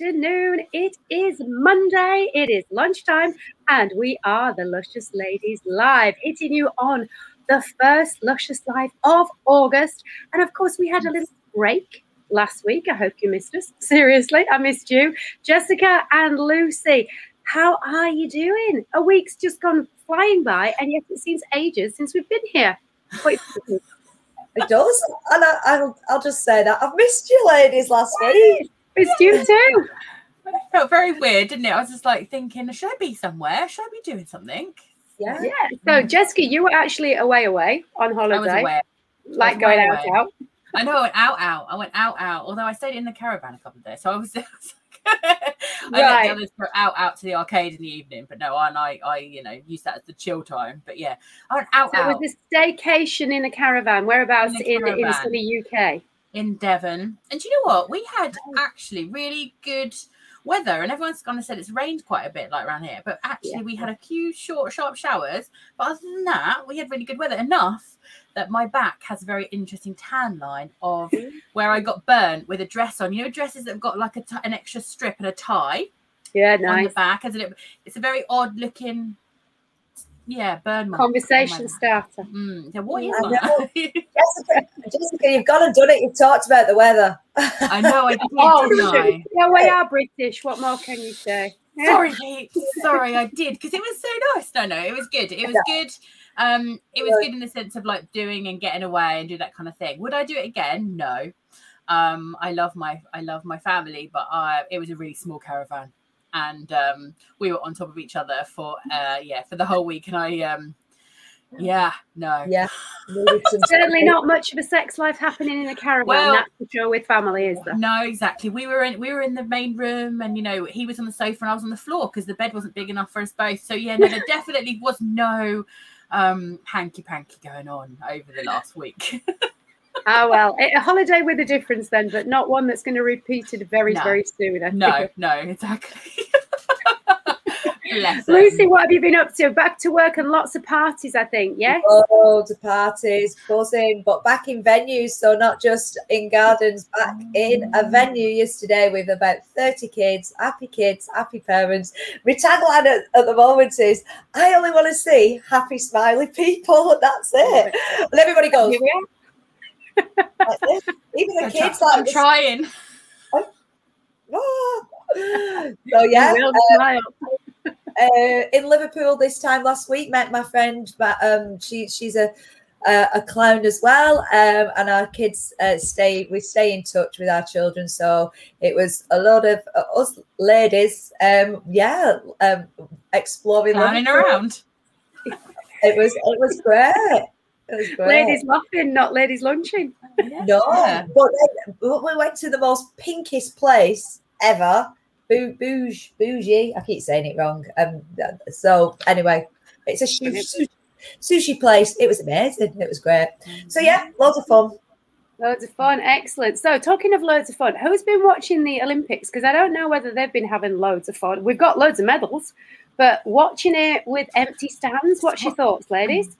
Afternoon. It is Monday. It is lunchtime, and we are the Luscious Ladies live, hitting you on the first Luscious Live of August. And of course, we had a little break last week. I hope you missed us. Seriously, I missed you. Jessica and Lucy, how are you doing? A week's just gone flying by, and yet it seems ages since we've been here. It does. And I, will I'll just say that. I've missed you ladies last week. Missed you too. It felt very weird, didn't it? I was just like thinking, should I be somewhere? Should I be doing something? Yeah. Yeah. So, Jessica, you were actually away, away on holiday. I was aware. Like was going away, out, away. out. I know I went out, out. I went out, out. Although I stayed in the caravan a couple of days, so I was. I let Right. the others go out, out to the arcade in the evening, but no, and I, I, you know, use that as the chill time. But yeah, I went out, So, it was a staycation in a caravan. Whereabouts In a in, in caravan. sunny UK? In Devon, and do you know what? We had oh. actually really good weather, and everyone's kind of said it's rained quite a bit, like around here. But actually, Yeah. we had a few short, sharp showers. But other than that, we had really good weather enough that my back has a very interesting tan line of where I got burnt with a dress on. You know, dresses that have got like a t- an extra strip and a tie Yeah, nice. on the back. As it, it's a very odd looking, yeah, burn mark Conversation back. starter. Mm, so what is that? Jessica, Jessica, you've gone and done it. You've talked about the weather. I know I did, Oh, didn't I? Yeah, we are British. What more can you say? Sorry, Pete. Sorry, I did because it was so nice. No, no, it was good. It was good. Um, it was good in the sense of like doing and getting away and do that kind of thing. Would I do it again? No. Um, I love my I love my family, but I it was a really small caravan, and um, we were on top of each other for uh yeah for the whole week, and I um yeah no Yeah. Certainly not much of a sex life happening in a caravan. Well- that's for sure with family, is there? No, exactly. We were in we were in the main room, and you know he was on the sofa and I was on the floor because the bed wasn't big enough for us both. So yeah, no, there definitely was no um hanky panky going on over the last week. Oh well, a a holiday with a difference then, but not one that's going to repeat it very, No. very soon. I no, think. no, exactly. Lucy, what have you been up to? Back to work and lots of parties, I think. Yeah. Loads of parties, buzzing, but back in venues, so not just in gardens, back in a mm. venue yesterday with about 30 kids, happy kids, happy parents. My tagline at, at the moment is I only want to see happy, smiley people, that's it. And everybody goes, Here we are. Like this. even the I'm, kids, try- I'm like, trying. "Ah." so yeah, will uh, in Liverpool this time last week. Met my friend, but um, she she's a a, a clown as well, um, and our kids uh, stay. We stay in touch with our children, so it was a lot of uh, us ladies. Um, yeah, um, exploring. Around. It was it was great. It was great. Ladies laughing, not ladies lunching. No, Yeah. but then but we went to the most pinkest place ever. Bou- Bouge, bougie. I keep saying it wrong. Um. So anyway, it's a sushi, sushi place. It was amazing. It was great. So yeah, loads of fun. Loads of fun, excellent. So, talking of loads of fun, who's been watching the Olympics? Because I don't know whether they've been having loads of fun. We've got loads of medals, but watching it with empty stands, what's your thoughts, ladies?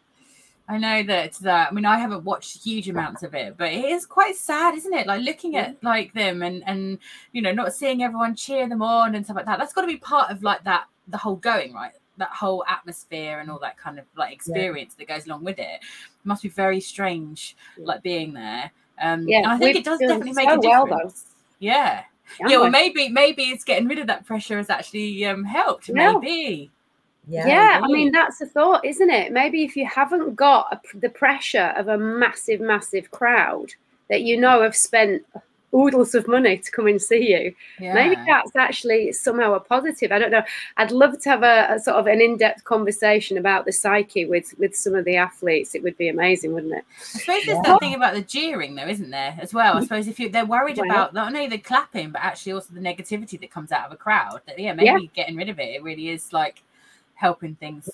I know that that I mean I haven't watched huge amounts of it, but it is quite sad, isn't it? Like looking at like them and and you know not seeing everyone cheer them on and stuff like that. That's got to be part of like that the whole going right, that whole atmosphere and all that kind of like experience that goes along with it. It must be very strange, like being there. Um, Yeah, I think it does definitely make so a well, difference. though. Yeah. Haven't Yeah, well, maybe maybe it's getting rid of that pressure has actually um, helped. Yeah. Maybe. Yeah. Yeah, I mean that's a thought, isn't it? Maybe if you haven't got a, the pressure of a massive, massive crowd that you know have spent oodles of money to come and see you, Yeah. maybe that's actually somehow a positive. I don't know. I'd love to have a, a sort of an in-depth conversation about the psyche with with some of the athletes. It would be amazing, wouldn't it? I suppose there's Yeah. that thing about the jeering, though, isn't there, as well? I suppose if you they're worried Well. about not only the clapping, but actually also the negativity that comes out of a crowd. That yeah, maybe Yeah. getting rid of it, it really is like helping things.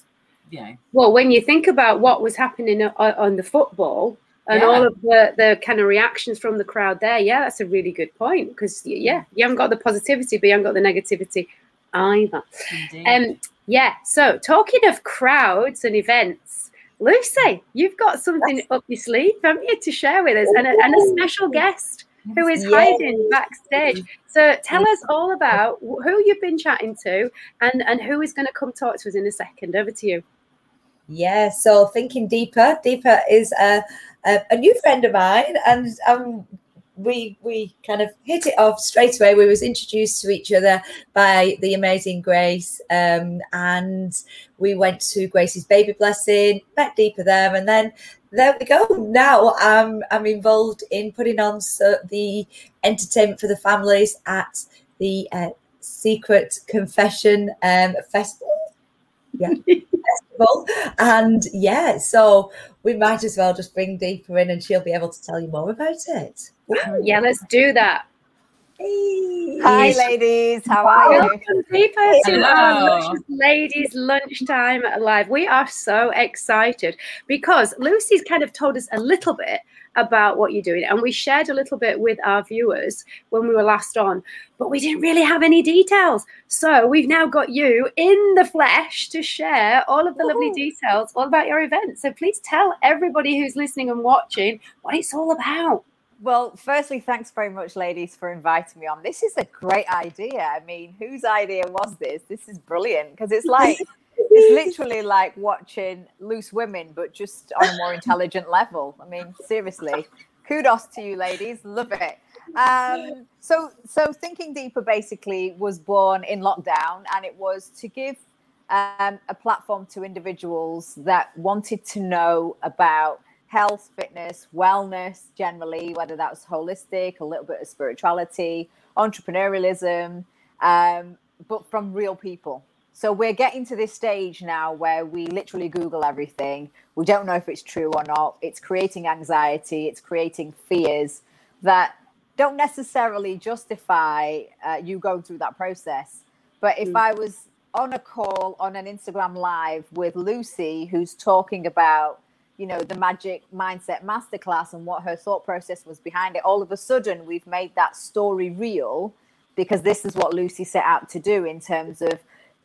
You know, Well, when you think about what was happening on the football and Yeah. all of the, the kind of reactions from the crowd there, yeah, that's a really good point because yeah, you haven't got the positivity, but you haven't got the negativity either. indeed. Um, yeah. So talking of crowds and events, Lucy, you've got something up your sleeve, haven't you, to share with us, and a, and a special guest who is hiding backstage. So tell us all about who you've been chatting to and, and who is going to come talk to us in a second. Over to you. Yeah, so thinking deeper. Deepa is a, a, a new friend of mine, and um, we we kind of hit it off straight away. We was introduced to each other by the amazing Grace, um, and we went to Grace's baby blessing. Met Deepa there, and then there we go. Now I'm I'm involved in putting on so the entertainment for the families at the uh, Secret Confession um, Festival. Yeah, festival, and yeah, so we might as well just bring Deepa in, and she'll be able to tell you more about it. Yeah, let's do that. Hey. Hi, ladies. How are you? Welcome, Deepa, to our Hello. Ladies Lunchtime Live. We are so excited because Lucy's kind of told us a little bit about what you're doing, and we shared a little bit with our viewers when we were last on, but we didn't really have any details. So we've now got you in the flesh to share all of the lovely details all about your event. So please tell everybody who's listening and watching what it's all about. Well, firstly, thanks very much, ladies, for inviting me on. This is a great idea. I mean, whose idea was this? This is brilliant because it's like it's literally like watching loose women, but just on a more intelligent level. I mean, seriously, kudos to you, ladies. Love it. Um, so, so thinking deeper basically was born in lockdown, and it was to give um, a platform to individuals that wanted to know about health, fitness, wellness generally, whether that's holistic, a little bit of spirituality, entrepreneurialism, um, but from real people. So we're getting to this stage now where we literally Google everything. We don't know if it's true or not. It's creating anxiety, it's creating fears that don't necessarily justify uh, you going through that process. But if Mm. I was on a call on an Instagram live with Lucy, who's talking about, you know, the magic mindset masterclass and what her thought process was behind it, all of a sudden we've made that story real because this is what Lucy set out to do in terms of,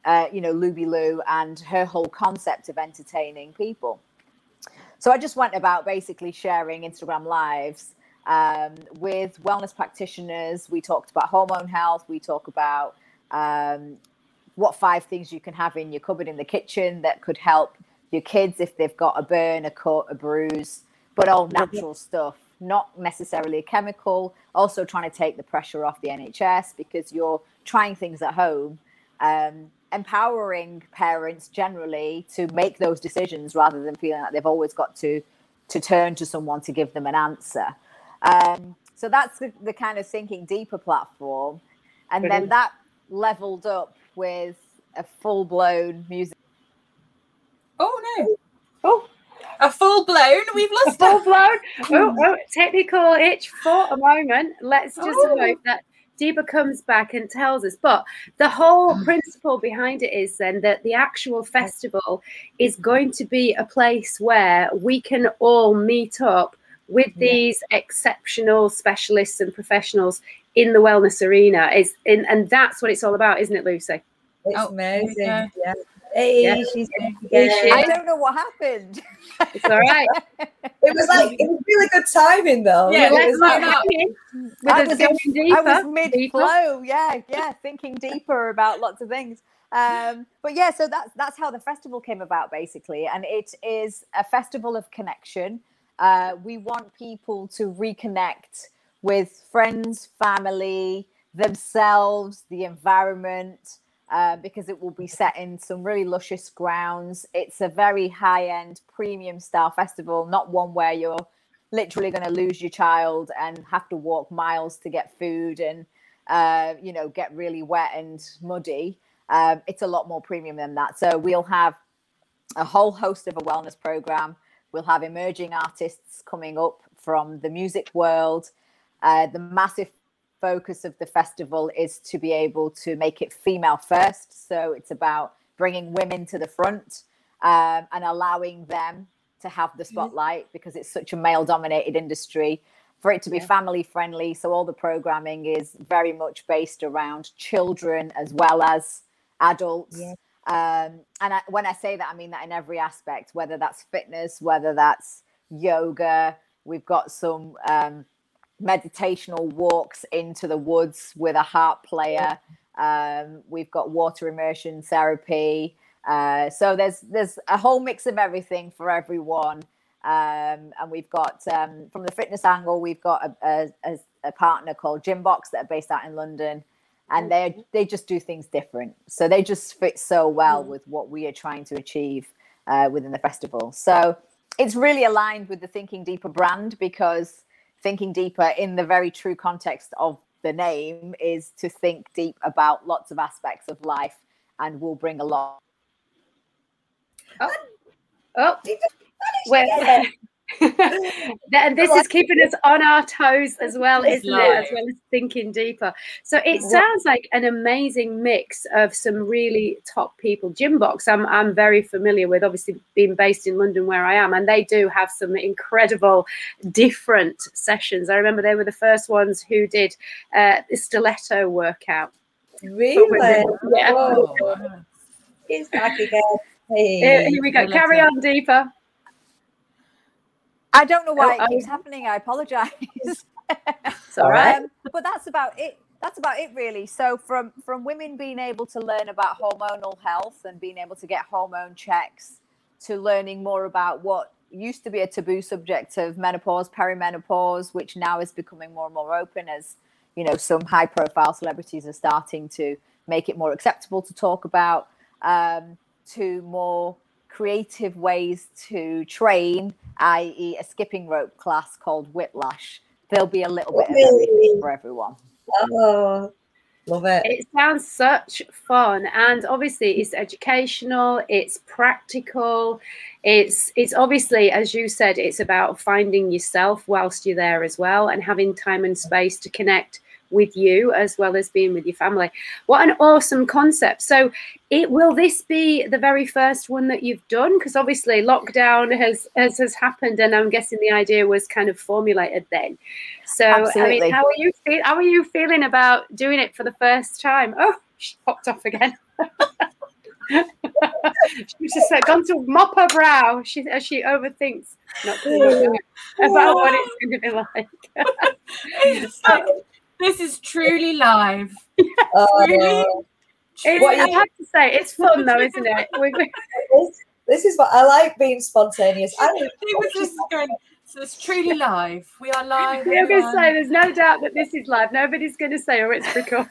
uh, you know, Luby Lou and her whole concept of entertaining people. So I just went about basically sharing Instagram lives um, with wellness practitioners. We talked about hormone health. We talk about um, what five things you can have in your cupboard in the kitchen that could help your kids if they've got a burn, a cut, a bruise, but all natural stuff, not necessarily a chemical. Also, trying to take the pressure off the NHS because you're trying things at home. Um, empowering parents generally to make those decisions rather than feeling like they've always got to to turn to someone to give them an answer. Um, so that's the, the kind of thinking deeper platform, and then that leveled up with a full blown music. Oh no. Oh, A full blown. We've lost full her. blown. Oh, oh, technical itch for a moment. Let's just Oh. hope that Deepa comes back and tells us. But the whole mm. principle behind it is then that the actual festival is going to be a place where we can all meet up with Yeah. these exceptional specialists and professionals in the wellness arena. Is in, and that's what it's all about, isn't it, Lucy? It's Oh, amazing. yeah. Yeah. Hey, Yeah. she's back Here again. she I don't know what happened. It's all right. It was like it was really good timing though. Yeah, It Let's was not like- hang with I was in- deeper. I was mid deeper. flow. Yeah, yeah, thinking deeper about lots of things. Um, but yeah, so that's that's how the festival came about basically, and it is a festival of connection. Uh, we want people to reconnect with friends, family, themselves, the environment, uh, because it will be set in some really luscious grounds. It's a very high end, premium style festival, not one where you're literally going to lose your child and have to walk miles to get food and uh, you know get really wet and muddy. Um, it's a lot more premium than that. So we'll have a whole host of a wellness program. We'll have emerging artists coming up from the music world uh, the massive focus of the festival is to be able to make it female first so it's about bringing women to the front um, and allowing them to have the spotlight because it's such a male dominated industry for it to be Yeah. family friendly so all the programming is very much based around children as well as adults Yeah. um, and I, when i say that i mean that in every aspect whether that's fitness whether that's yoga we've got some um, meditational walks into the woods with a harp player. Um, we've got water immersion therapy. Uh, so there's there's a whole mix of everything for everyone. Um, and we've got um, from the fitness angle, we've got a, a, a, partner called Gymbox that are based out in London, and they they just do things different. So they just fit so well with what we are trying to achieve uh, within the festival. So it's really aligned with the Thinking Deeper brand because thinking deeper in the very true context of the name is to think deep about lots of aspects of life and will bring a lot. Oh, oh. well, and this is keeping us on our toes as well, isn't it? As well as thinking deeper. So it sounds like an amazing mix of some really top people. Gymbox, I'm I'm very familiar with, obviously being based in London where I am, and they do have some incredible different sessions. I remember they were the first ones who did uh, the stiletto workout. Really? Yeah. Oh. It's back again. Hey. Here we go. Carry on Deepa. I don't know why oh, it keeps happening. I apologize. it's all right. Um, but that's about it. That's about it, really. So from from women being able to learn about hormonal health and being able to get hormone checks, to learning more about what used to be a taboo subject of menopause, perimenopause, which now is becoming more and more open as you know some high profile celebrities are starting to make it more acceptable to talk about. Um, to more creative ways to train, i.e., a skipping rope class called Whiplash. There'll be a little bit of everything for everyone. Oh, love it. It sounds such fun, and obviously, it's educational, it's practical, it's it's obviously, as you said, it's about finding yourself whilst you're there as well, and having time and space to connect with you as well as being with your family. What an awesome concept. So it will this be the very first one that you've done? Because obviously lockdown has, has has happened and I'm guessing the idea was kind of formulated then. So Absolutely. I mean how are you feel, how are you feeling about doing it for the first time? Oh she popped off again. She's just like gone to mop her brow. She as she overthinks not about what it's going to be like. like this is truly live. Uh, truly, I have to say, it's fun though, isn't it? this is what I like being spontaneous. I was just going, so it's truly live. We are live. We're going to say there's no doubt that this is live. Nobody's going to say, oh, it's recorded.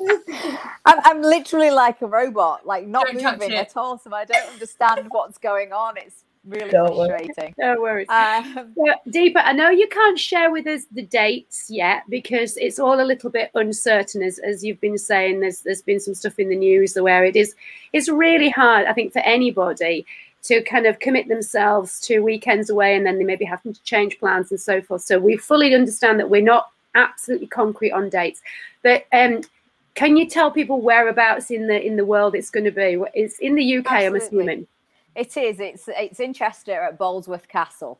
I'm, I'm, literally like a robot, like not don't moving at all. So I don't understand what's going on. It's really Don't frustrating. Worry. No worries. Um, Deepa, I know you can't share with us the dates yet because it's all a little bit uncertain, as, as you've been saying. There's there's been some stuff in the news where it is it's really hard, I think, for anybody to kind of commit themselves to weekends away and then they maybe having to change plans and so forth. So we fully understand that we're not absolutely concrete on dates. But um can you tell people whereabouts in the in the world it's going to be? It's in the UK, Absolutely. I'm assuming. It is. It's it's in Chester at Bolesworth Castle.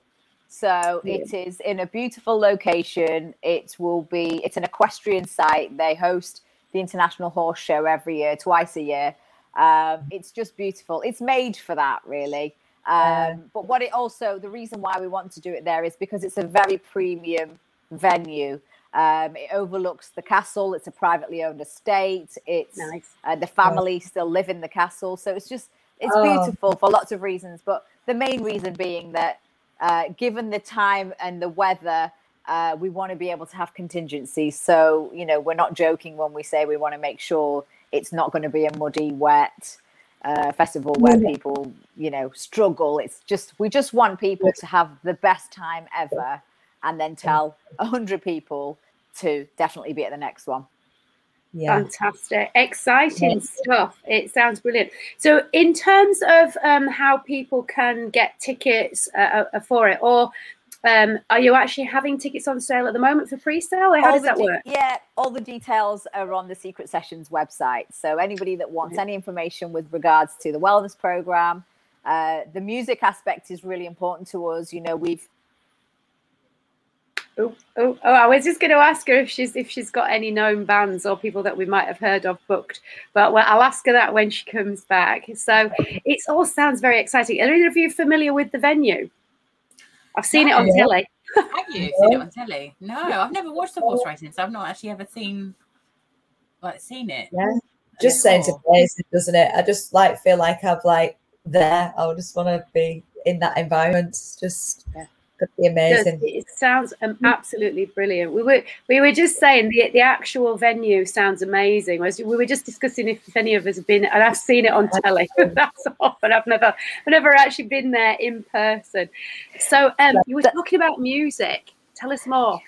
So yeah. it is in a beautiful location. It will be. It's an equestrian site. They host the International Horse Show every year, twice a year. Um, it's just beautiful. It's made for that, really. Um, but what it also, the reason why we want to do it there is because it's a very premium venue. Um, it overlooks the castle. It's a privately owned estate. It's nice. uh, the family still live in the castle, so it's just it's oh. beautiful for lots of reasons, but the main reason being that uh, given the time and the weather, uh, we want to be able to have contingencies. So, you know, we're not joking when we say we want to make sure it's not going to be a muddy, wet uh, festival where yeah. people, you know, struggle. It's just, we just want people to have the best time ever and then tell a hundred people to definitely be at the next one. Yeah. Fantastic, exciting yes. stuff. It sounds brilliant. So, in terms of um, how people can get tickets uh, uh, for it, or um, are you actually having tickets on sale at the moment for pre-sale? Or how all does that de- work? Yeah, all the details are on the Secret Sessions website. So, anybody that wants any information with regards to the wellness program, uh, the music aspect is really important to us. You know, we've Oh, oh, oh, I was just going to ask her if she's if she's got any known bands or people that we might have heard of booked, but well, I'll ask her that when she comes back. So it all sounds very exciting. Are either of you familiar with the venue? I've seen it on yeah. telly. Have you seen it on telly? No, I've never watched the horse racing, so I've not actually ever seen like seen it. Yeah. Just sounds amazing, doesn't it? I just like feel like I've like there. I would just want to be in that environment. It's just yeah. Could be amazing. It sounds um, absolutely brilliant. We were we were just saying the the actual venue sounds amazing. We were just discussing if, any of us have been, and I've seen it on telly. That's all, but I've never I've never actually been there in person. So um, you were talking about music. Tell us more.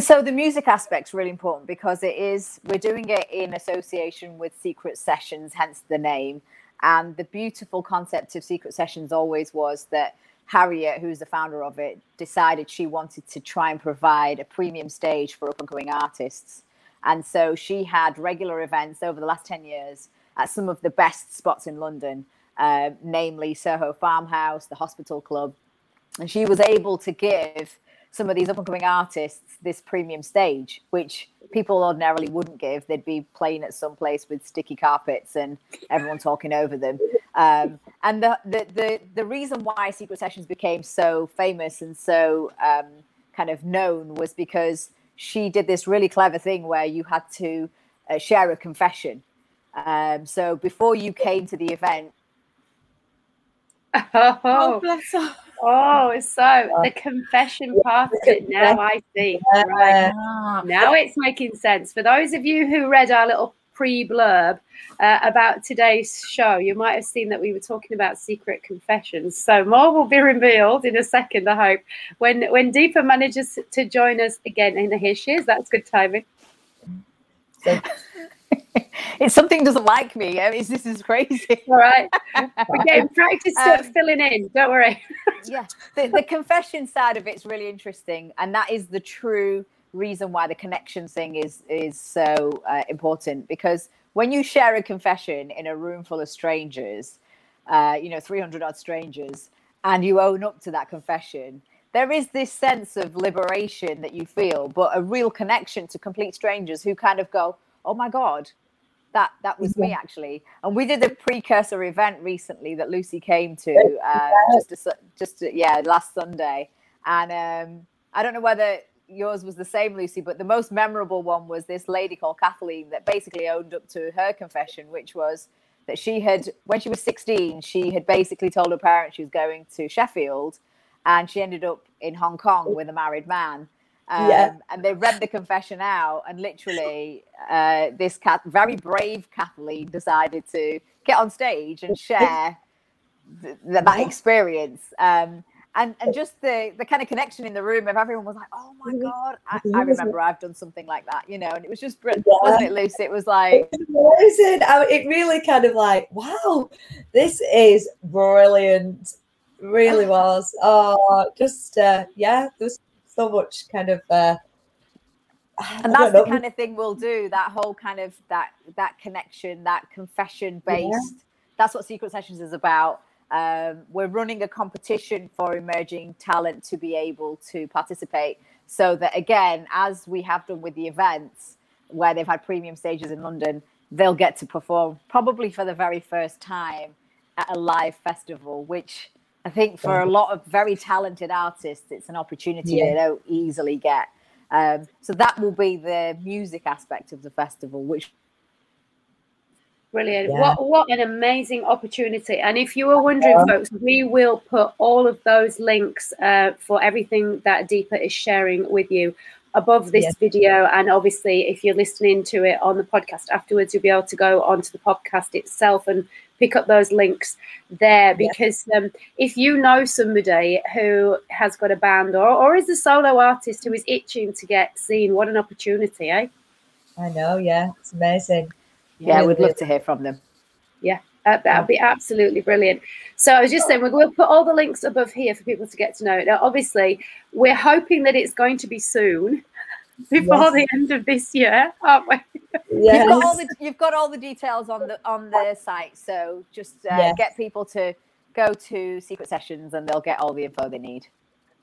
So the music aspect's really important because it is we're doing it in association with Secret Sessions, hence the name. And the beautiful concept of Secret Sessions always was that Harriet, who's the founder of it, decided she wanted to try and provide a premium stage for up and coming artists. And so she had regular events over the last 10 years at some of the best spots in London, uh, namely Soho Farmhouse, the Hospital Club. And she was able to give some of these up and coming artists this premium stage, which people ordinarily wouldn't give. They'd be playing at some place with sticky carpets and everyone talking over them. Um, and the, the, the the reason why Secret Sessions became so famous and so um, kind of known was because she did this really clever thing where you had to uh, share a confession. Um, so before you came to the event, oh, oh bless her. Oh, so the confession part of it now I see. Right. Now it's making sense. For those of you who read our little pre blurb uh, about today's show, you might have seen that we were talking about secret confessions. So more will be revealed in a second, I hope. When when Deepa manages to join us again, and here she is, that's good timing. It's something doesn't like me. I mean, this is crazy. All right, we're getting practice um, filling in. Don't worry. yeah, the, the confession side of it's really interesting, and that is the true reason why the connection thing is is so uh, important because when you share a confession in a room full of strangers, uh, you know, 300 odd strangers, and you own up to that confession, there is this sense of liberation that you feel, but a real connection to complete strangers who kind of go, oh my god that that was me actually. And we did a precursor event recently that lucy came to uh, just to, just to, yeah last sunday. And um, i don't know whether yours was the same lucy but the most memorable one was this lady called kathleen that basically owned up to her confession which was that she had when she was 16 she had basically told her parents she was going to sheffield and she ended up in hong kong with a married man um, yeah. And they read the confession out, and literally, uh, this cat, very brave Kathleen decided to get on stage and share th- that experience. Um, and and just the the kind of connection in the room of everyone was like, oh my god, I, I remember I've done something like that, you know, and it was just brilliant, yeah. wasn't it, Lucy? It was like amazing. it really kind of like, wow, this is brilliant. Really was. Oh, just uh, yeah, there's so much kind of uh, and that's the kind of thing we'll do that whole kind of that that connection that confession based yeah. that's what secret sessions is about um, we're running a competition for emerging talent to be able to participate so that again as we have done with the events where they've had premium stages in london they'll get to perform probably for the very first time at a live festival which I think for a lot of very talented artists, it's an opportunity yeah. they don't easily get. Um, so that will be the music aspect of the festival, which Brilliant. Yeah. What what an amazing opportunity. And if you were wondering, yeah. folks, we will put all of those links uh, for everything that Deepa is sharing with you above this video. And obviously, if you're listening to it on the podcast afterwards, you'll be able to go onto the podcast itself and pick up those links there because um, if you know somebody who has got a band or, or is a solo artist who is itching to get seen, what an opportunity, eh? I know, yeah, it's amazing. Yeah, yeah we'd love to hear from them. Yeah, that would be absolutely brilliant. So I was just saying, we'll put all the links above here for people to get to know it. Now, obviously, we're hoping that it's going to be soon before yes. the end of this year, aren't we? Yes. You've got all the you've got all the details on the on the site, so just uh, yes. get people to go to Secret Sessions, and they'll get all the info they need.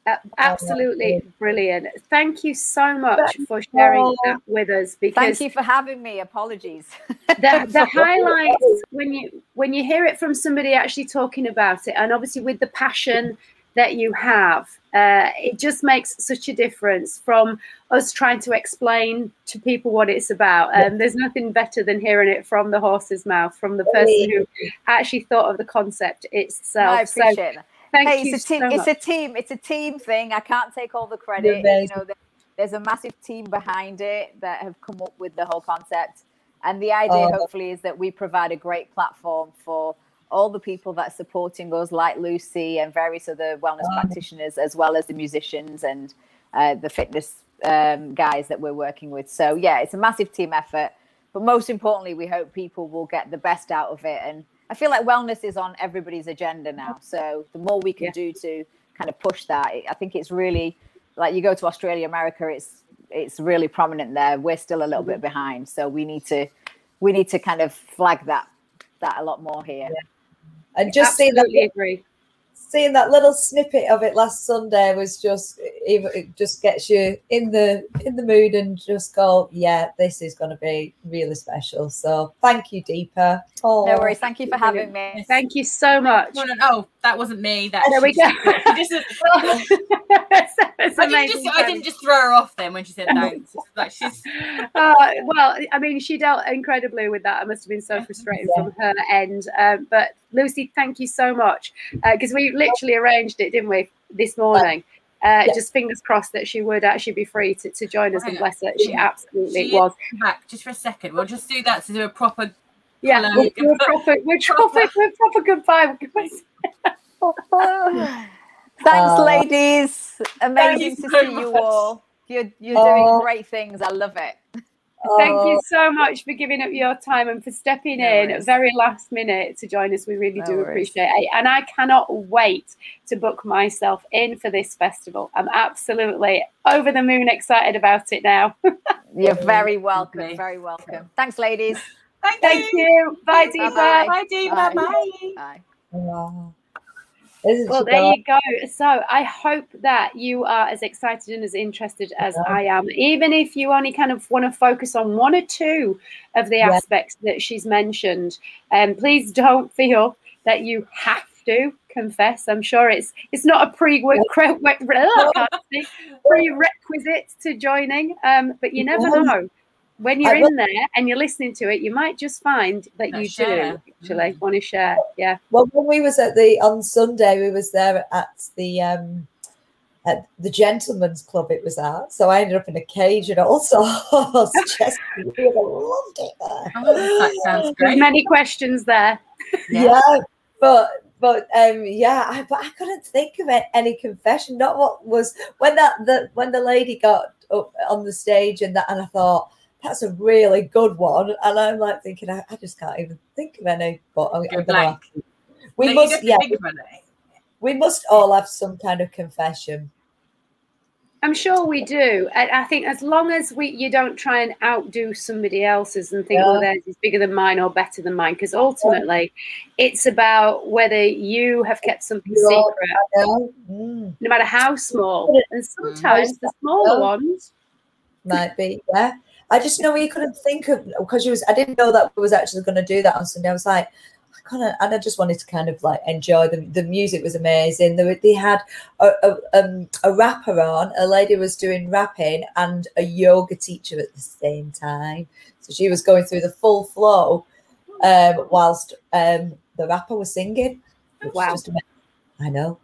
Uh, absolutely brilliant. Thank you so much for sharing that with us. Because thank you for having me. Apologies. the, the highlights when you when you hear it from somebody actually talking about it, and obviously with the passion that you have. Uh, it just makes such a difference from us trying to explain to people what it's about. Um, there's nothing better than hearing it from the horse's mouth, from the person who actually thought of the concept itself. I appreciate so, that. Thank hey, it's a team. so it's a team. It's a team thing. I can't take all the credit. You know, there's a massive team behind it that have come up with the whole concept. And the idea, Oh. hopefully, is that we provide a great platform for all the people that are supporting us, like Lucy and various other wellness Oh. practitioners, as well as the musicians and uh, the fitness um, guys that we're working with. So, yeah, it's a massive team effort. But most importantly, we hope people will get the best out of it. And I feel like wellness is on everybody's agenda now. So, the more we can Yeah. do to kind of push that, I think it's really like you go to Australia, America, it's it's really prominent there. We're still a little mm-hmm. bit behind, so we need to we need to kind of flag that that a lot more here. And just seeing that agree. Seeing that little snippet of it last Sunday was just it just gets you in the in the mood and just go, yeah, this is going to be really special. So thank you, Deepa. Oh, No worries. Thank you for having me. Thank you so much. No, no, no, that wasn't me. That Oh, there we go. just- It's I, didn't just, I didn't just throw her off then when she said thanks. Like she's Uh, well, I mean, she dealt incredibly with that. It must have been so frustrating from her end. Um, but Lucy, thank you so much uh, because we literally arranged it, didn't we, this morning? Uh, uh, Yeah. Just fingers crossed that she would actually be free to, to join us, and bless her, she absolutely She was. back just for a second. We'll just do that to do a proper. Yeah, we're, we're proper, we're proper, we're proper goodbye. Thanks, Oh. ladies. Amazing you to so see you all. You're you're Oh. doing great things. I love it. Thank Oh, you so much for giving up your time and for stepping No in at very last minute to join us. We really No do worries. appreciate it. And I cannot wait to book myself in for this festival. I'm absolutely over the moon excited about it now. You're very welcome. Lovely. Very welcome. Thanks, ladies. Thank, Thank you. Bye, Thanks, Deepa. Bye-bye. Bye, Bye. Bye. Bye. Isn't Well, there you go. So I hope that you are as excited and as interested as I am, even if you only kind of want to focus on one or two of the Yeah. aspects that she's mentioned. And please don't feel that you have to confess. I'm sure it's it's not a pre prerequisite to joining, um, but you never know. When you're will- in there and you're listening to it, you might just find that That you share. do actually Mm. want to share. Yeah. Well, when we was at the on Sunday, we was there at the um at the gentleman's club. It was at, so I ended up in a cage and all sorts. Just loved it there. Oh, that sounds There's great. many questions there. Yeah, but but um yeah, I but I couldn't think of it, any confession. Not what was when that the when the lady got up on the stage and that, and I thought. That's a really good one, and I'm like thinking, I, I just can't even think of any. But I'm, I'm gonna have blank. to- we No, must, yeah, think about it. we must all have some kind of confession. I'm sure we do. I, I think as long as we you don't try and outdo somebody else's and think, Yeah. oh, theirs is bigger than mine or better than mine, because ultimately it's about whether you have kept something Yeah. secret, No, mm, no matter how small. And sometimes the smaller ones. might be, yeah. I just know you couldn't think of because you was. I didn't know that we was actually going to do that on Sunday. I was like, I kind of, and I just wanted to kind of like enjoy the the music was amazing. They, they had a a, um, a rapper on. A lady was doing rapping and a yoga teacher at the same time. So she was going through the full flow, um, whilst um the rapper was singing. Wow. I know.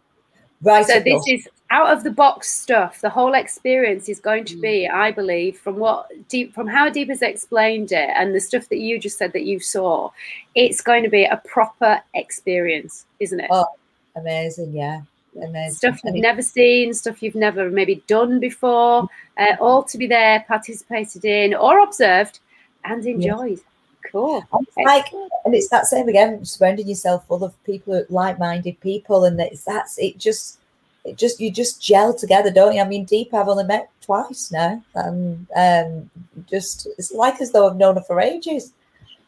Right. So this is out of the box stuff. The whole experience is going Mm. to be, I believe, from what deep from how Deep has explained it and the stuff that you just said that you saw, it's going to be a proper experience, isn't it? Oh, amazing. Yeah. Amazing. stuff you've never seen, stuff you've never maybe done before, uh, all to be there, participated in, or observed and enjoyed. Cool. And it's like, and it's that same again, surrounding yourself full of people, like-minded people, and it's that's it. Just, it just you just gel together, don't you? I mean, Deep, I've only met twice now, and um, just it's like as though I've known her for ages.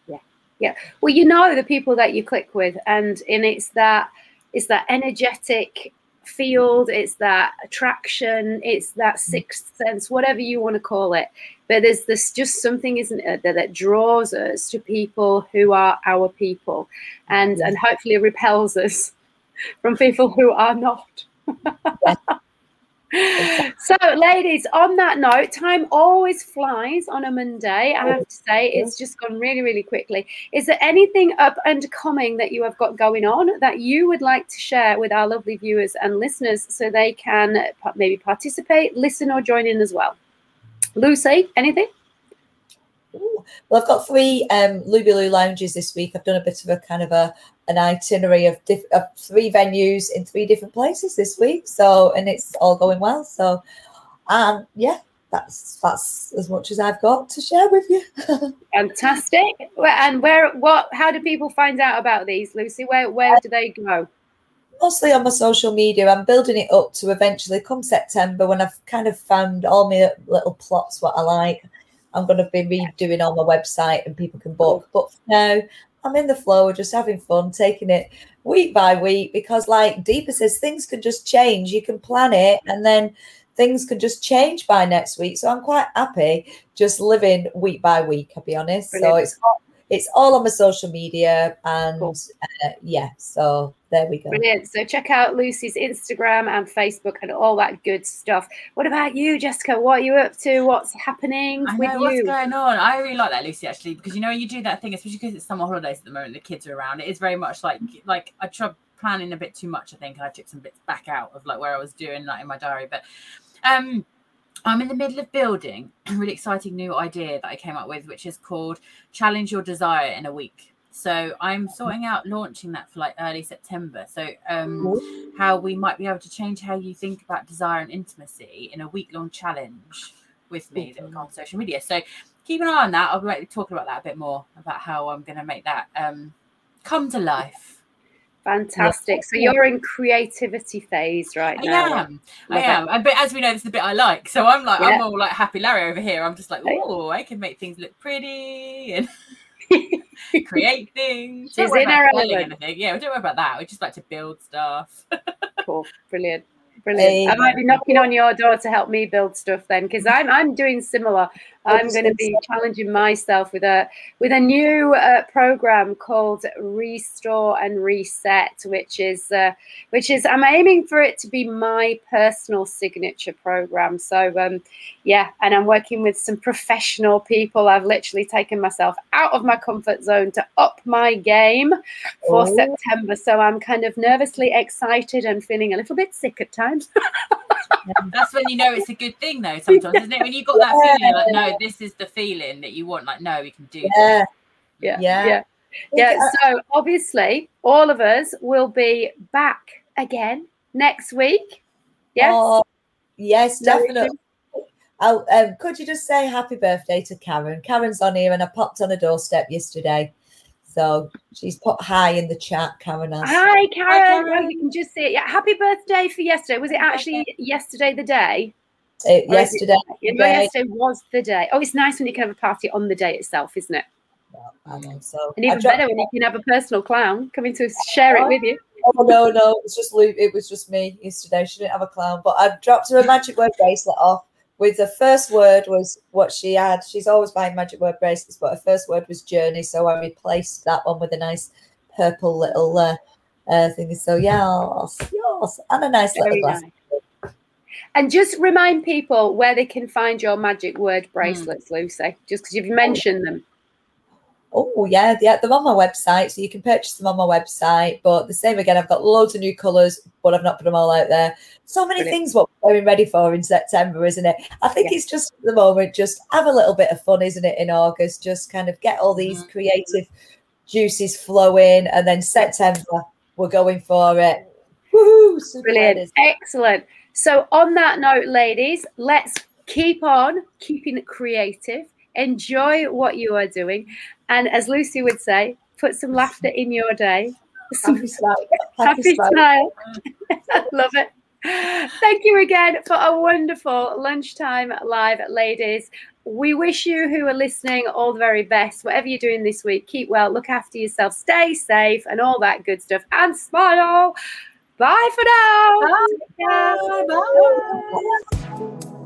Yeah, yeah. Well, you know the people that you click with, and and it's that it's that energetic field, it's that attraction, it's that sixth sense, whatever you want to call it. But there's this just something, isn't it, that, that draws us to people who are our people, and and hopefully repels us from people who are not. So, ladies, on that note, time always flies on a Monday. I have to say, it's just gone really, really quickly. Is there anything up and coming that you have got going on that you would like to share with our lovely viewers and listeners so they can maybe participate, listen, or join in as well? Lucy, anything? Ooh. Well, I've got three um, Lou lounges this week. I've done a bit of a kind of a an itinerary of, diff- of three venues in three different places this week. So, and it's all going well. So, um, yeah, that's that's as much as I've got to share with you. Fantastic. And where, what, how do people find out about these, Lucy? Where, where do they go? Mostly on my social media. I'm building it up to eventually come September when I've kind of found all my little plots what I like. I'm going to be redoing on my website and people can book. But for now I'm in the flow, just having fun, taking it week by week because, like Deepa says, things can just change. You can plan it and then things could just change by next week. So I'm quite happy just living week by week, I'll be honest. Brilliant. So it's it's all on my social media and cool. uh, yeah so there we go. Brilliant. So check out lucy's instagram and facebook and all that good stuff. What about you jessica? What are you up to? What's happening I with know, you? what's going on? I really like that lucy actually because you know you do that thing especially because it's summer holidays at the moment the kids are around it is very much like like i tried planning a bit too much i think and i took some bits back out of like where i was doing like in my diary but um I'm in the middle of building a really exciting new idea that I came up with, which is called Challenge Your Desire in a Week. So I'm sorting out launching that for like early September. So um, how we might be able to change how you think about desire and intimacy in a week long challenge with me that on social media. So keep an eye on that. I'll be talking about that a bit more about how I'm going to make that um, come to life. Fantastic. So you're in creativity phase right now. I am. I am. And, but as we know, this is the bit I like. So I'm like, yeah. I'm all like happy Larry over here. I'm just like, oh, I can make things look pretty and create things. Don't worry about anything. Yeah, we don't worry about that. We just like to build stuff. cool. Brilliant. Brilliant. Hey. I might be knocking on your door to help me build stuff then, because I'm I'm doing similar. I'm going to be challenging myself with a with a new uh, program called Restore and Reset, which is uh, which is I'm aiming for it to be my personal signature program. So um, yeah, and I'm working with some professional people. I've literally taken myself out of my comfort zone to up my game for oh. September. So I'm kind of nervously excited and feeling a little bit sick at times. That's when you know it's a good thing, though. Sometimes, isn't it? When you got that feeling, like, no, this is the feeling that you want. Like, no, we can do yeah. this. Yeah. Yeah. Yeah. Yeah. So obviously, all of us will be back again next week. Yes. Oh, yes, definitely. Oh, um, could you just say happy birthday to Karen? Karen's on here, and I popped on a doorstep yesterday. So she's put hi in the chat, Karen. Has. Hi, Karen. Hi, Karen. Oh, you can just see it. Yeah, happy birthday for yesterday. Was it actually yesterday the day? Uh, it, yesterday. It, no, yesterday was the day. Oh, it's nice when you can have a party on the day itself, isn't it? I know. So and even better when you can have a personal clown coming to share it with you. Oh no, no, it was just Luke. It was just me yesterday. She didn't have a clown, but I dropped her a magic word bracelet off. With the first word was what she had. She's always buying magic word bracelets, but her first word was journey. So I replaced that one with a nice purple little uh, uh thing. So yes, yes, and a nice Very little glass. Nice. And just remind people where they can find your magic word hmm. bracelets, mm. Lucy, just because you've mentioned them. Oh yeah, yeah, they're on my website, so you can purchase them on my website. But the same again, I've got loads of new colours, but I've not put them all out there. So many Brilliant. things what we're getting ready for in September, isn't it? I think yeah. it's just at the moment, just have a little bit of fun, isn't it? In August, just kind of get all these mm. creative juices flowing, and then September we're going for it. Woohoo! Brilliant, excellent. So, on that note, ladies, let's keep on keeping it creative. Enjoy what you are doing. And as Lucy would say, put some laughter in your day. Happy smile. Happy, smile. Love it. Thank you again for a wonderful lunchtime live, ladies. We wish you who are listening all the very best. Whatever you're doing this week, keep well, look after yourself, stay safe, and all that good stuff. And smile. Bye for now. Bye. Bye. Bye.